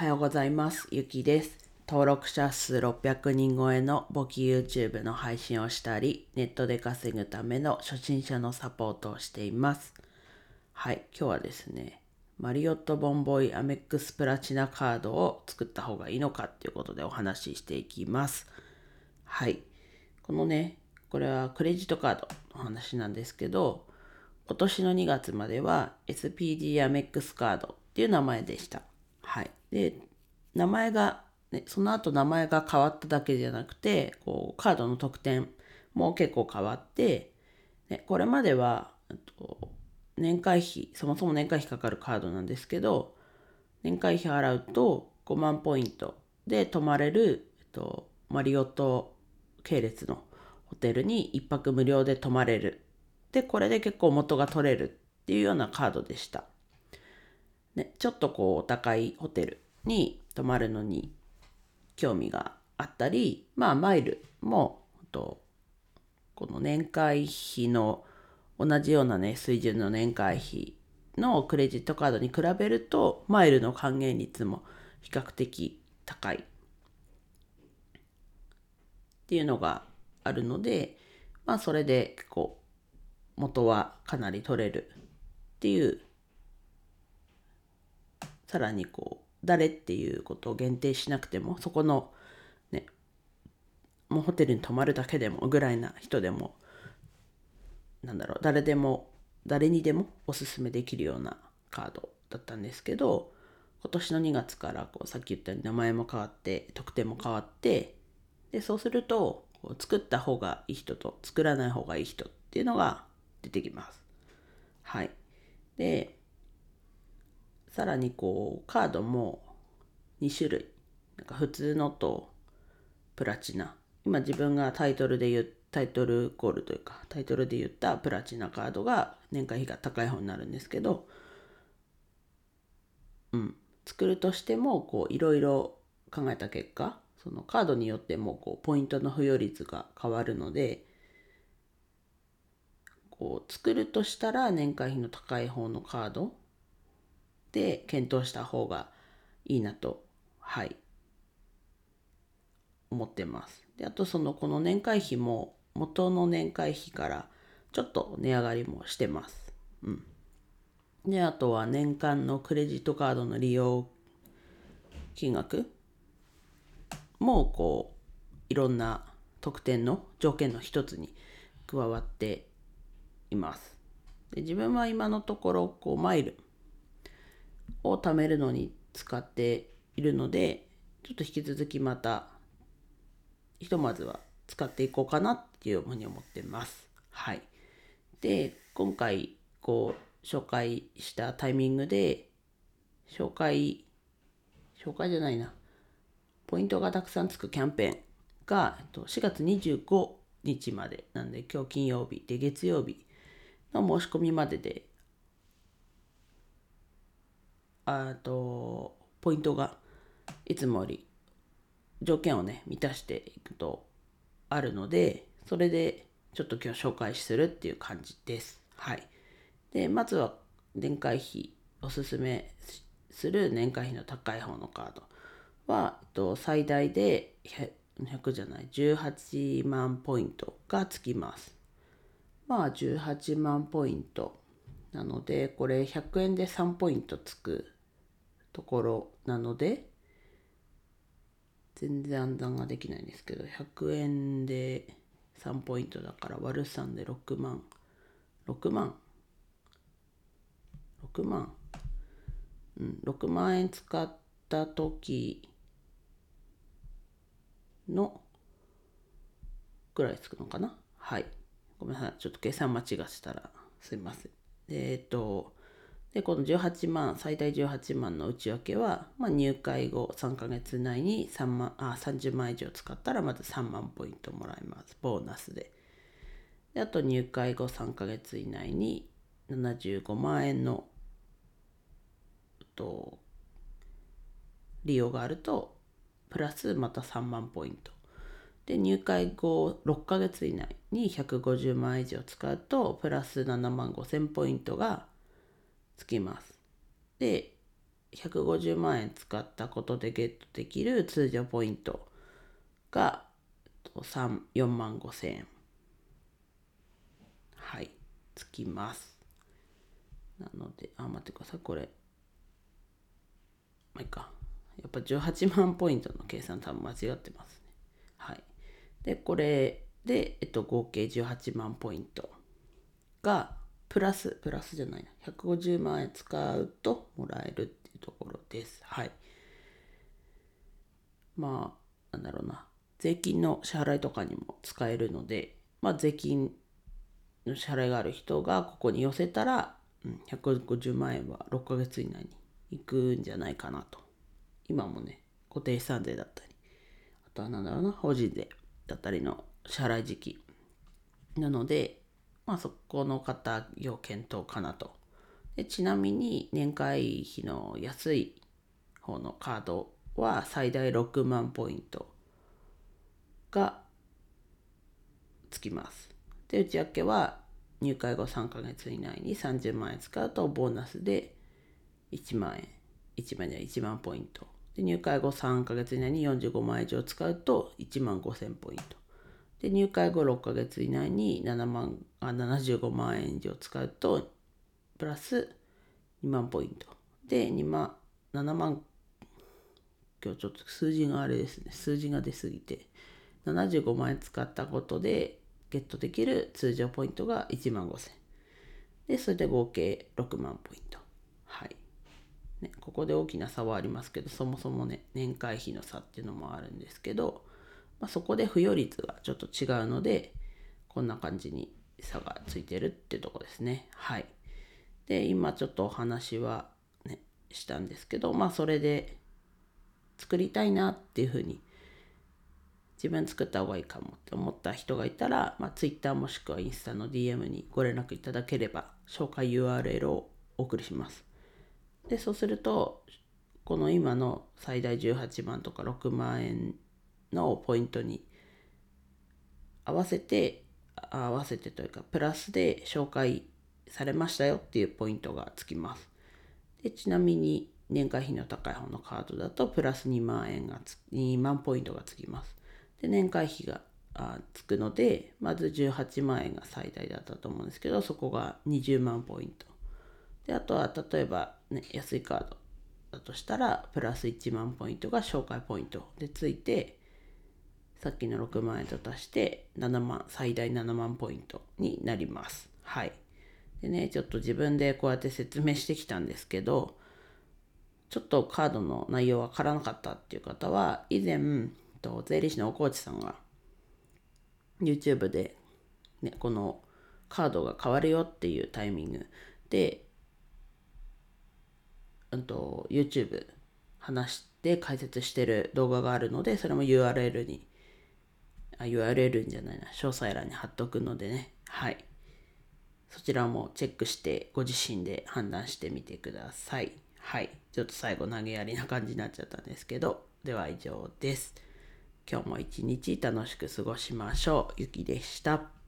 はようございます。ゆきです。登録者数600人超えの簿記 YouTube の配信をしたり、ネットで稼ぐための初心者のサポートをしています。はい、今日はですね、マリオットボンボイアメックスプラチナカードを作った方がいいのかっていうことでお話ししていきます。はい、このね、これはクレジットカードの話なんですけど、今年の2月までは SPD アメックスカードっていう名前でした。はい。で、名前が、ね、その後名前が変わっただけじゃなくて、こう、カードの特典も結構変わって、ね、これまでは、と年会費、そもそも年会費かかるカードなんですけど、年会費払うと5万ポイントで泊まれる、えっと、マリオット系列のホテルに1泊無料で泊まれる。で、これで結構元が取れるっていうようなカードでした。ね、ちょっとこうお高いホテルに泊まるのに興味があったり、まあマイルもとこの年会費の同じようなね水準の年会費のクレジットカードに比べるとマイルの還元率も比較的高い。っていうのがあるのでまあそれで結構元はかなり取れるっていうさらにこう誰っていうことを限定しなくてもそこのねもうホテルに泊まるだけでもぐらいな人でもなんだろう誰でも誰にでもおすすめできるようなカードだったんですけど今年の2月からこうさっき言ったように名前も変わって特典も変わってでそうすると作った方がいい人と作らない方がいい人っていうのが出てきます。はい。でさらにこうカードも2種類。なんか普通のとプラチナ。今自分がタイトルで言うタイトルコールというかタイトルで言ったプラチナカードが年会費が高い方になるんですけどうん。作るとしてもこういろいろ考えた結果そのカードによってもこうポイントの付与率が変わるのでこう作るとしたら年会費の高い方のカードで検討した方がいいなとはい思ってます。であとそのこの年会費も元の年会費からちょっと値上がりもしてます。うん。であとは年間のクレジットカードの利用金額もこういろんな特典の条件の一つに加わっています。で自分は今のところこうマイルを貯めるのに使っているのでちょっと引き続きまたひとまずは使っていこうかなっていうふうに思ってます。はい。で今回こう紹介したタイミングで紹介紹介じゃないなポイントがたくさんつくキャンペーンが4月25日までなんで今日金曜日で月曜日の申し込みまでであとポイントがいつもより条件をね満たしていくとあるのでそれでちょっと今日紹介するっていう感じです。はい。でまずは年会費おすすめする年会費の高い方のカードは、えっと、最大で 100, 100じゃない？18万ポイントがつきます。まあ18万ポイントなのでこれ100円で3ポイントつくところなので全然暗算ができないんですけど100円で3ポイントだから割る3で6万6万6万うん6万円使った時のぐらいつくのかな。はい。ごめんなさい。ちょっと計算間違ってたらすいません。でえっとでこの18万最大18万の内訳は、まあ、入会後3ヶ月以内に3万あ30万以上使ったらまず3万ポイントもらえます。ボーナスで。であと入会後3ヶ月以内に75万円のと利用があるとプラスまた3万ポイント。で入会後6ヶ月以内に150万以上使うとプラス7万5千ポイントがつきます。で、150万円使ったことでゲットできる通常ポイントが4万5千円。はいつきます。なのであ待ってください。これまあいいか。やっぱ18万ポイントの計算多分間違ってます。でこれで、えっと、合計18万ポイントがプラスプラスじゃないな150万円使うともらえるっていうところです。はい。まあなんだろうな。税金の支払いとかにも使えるので、まあ、税金の支払いがある人がここに寄せたら、うん、150万円は6ヶ月以内に行くんじゃないかなと。今もね、固定資産税だったり、あとは何だろうな、法人税。だったりの支払い時期。なので、まあそこの方要検討かなと。でちなみに年会費の安い方のカードは最大6万ポイントがつきます。で、内訳は入会後3ヶ月以内に30万円使うとボーナスで1万円、1万円1万ポイント。で、入会後3ヶ月以内に45万円以上使うと1万5000ポイント。で、入会後6ヶ月以内に7万あ75万円以上使うと、プラス2万ポイント。で、2万、7万、今日ちょっと数字があれですね、数字が出すぎて、75万円使ったことでゲットできる通常ポイントが1万5000でそれで合計6万ポイントね、ここで大きな差はありますけどそもそもね年会費の差っていうのもあるんですけど、まあ、そこで付与率がちょっと違うのでこんな感じに差がついてるってとこですねはいで今ちょっとお話はねしたんですけどまあそれで作りたいなっていうふうに自分作った方がいいかもって思った人がいたら、まあ、Twitter もしくはインスタの DM にご連絡いただければ紹介 URL をお送りします。で、そうすると、この今の最大18万とか6万円のポイントに合わせて、合わせてというか、プラスで紹介されましたよっていうポイントがつきます。でちなみに年会費の高い方のカードだとプラス2万円がつ2万ポイントがつきます。で年会費がつくのでまず18万円が最大だったと思うんですけどそこが20万ポイントであとは例えば、ね、安いカードだとしたらプラス1万ポイントが紹介ポイントでついてさっきの6万円と足して7万最大7万ポイントになります。はい。でねちょっと自分でこうやって説明してきたんですけどちょっとカードの内容わからなかったっていう方は以前と税理士の大河内さんが YouTube で、ね、このカードが変わるよっていうタイミングで、うんと、YouTube 話して解説してる動画があるのでそれも URL にあ URL じゃないな詳細欄に貼っとくのでね。はい。そちらもチェックしてご自身で判断してみてください。はい。ちょっと最後投げやりな感じになっちゃったんですけどでは以上です。今日も一日楽しく過ごしましょう。ゆきでした。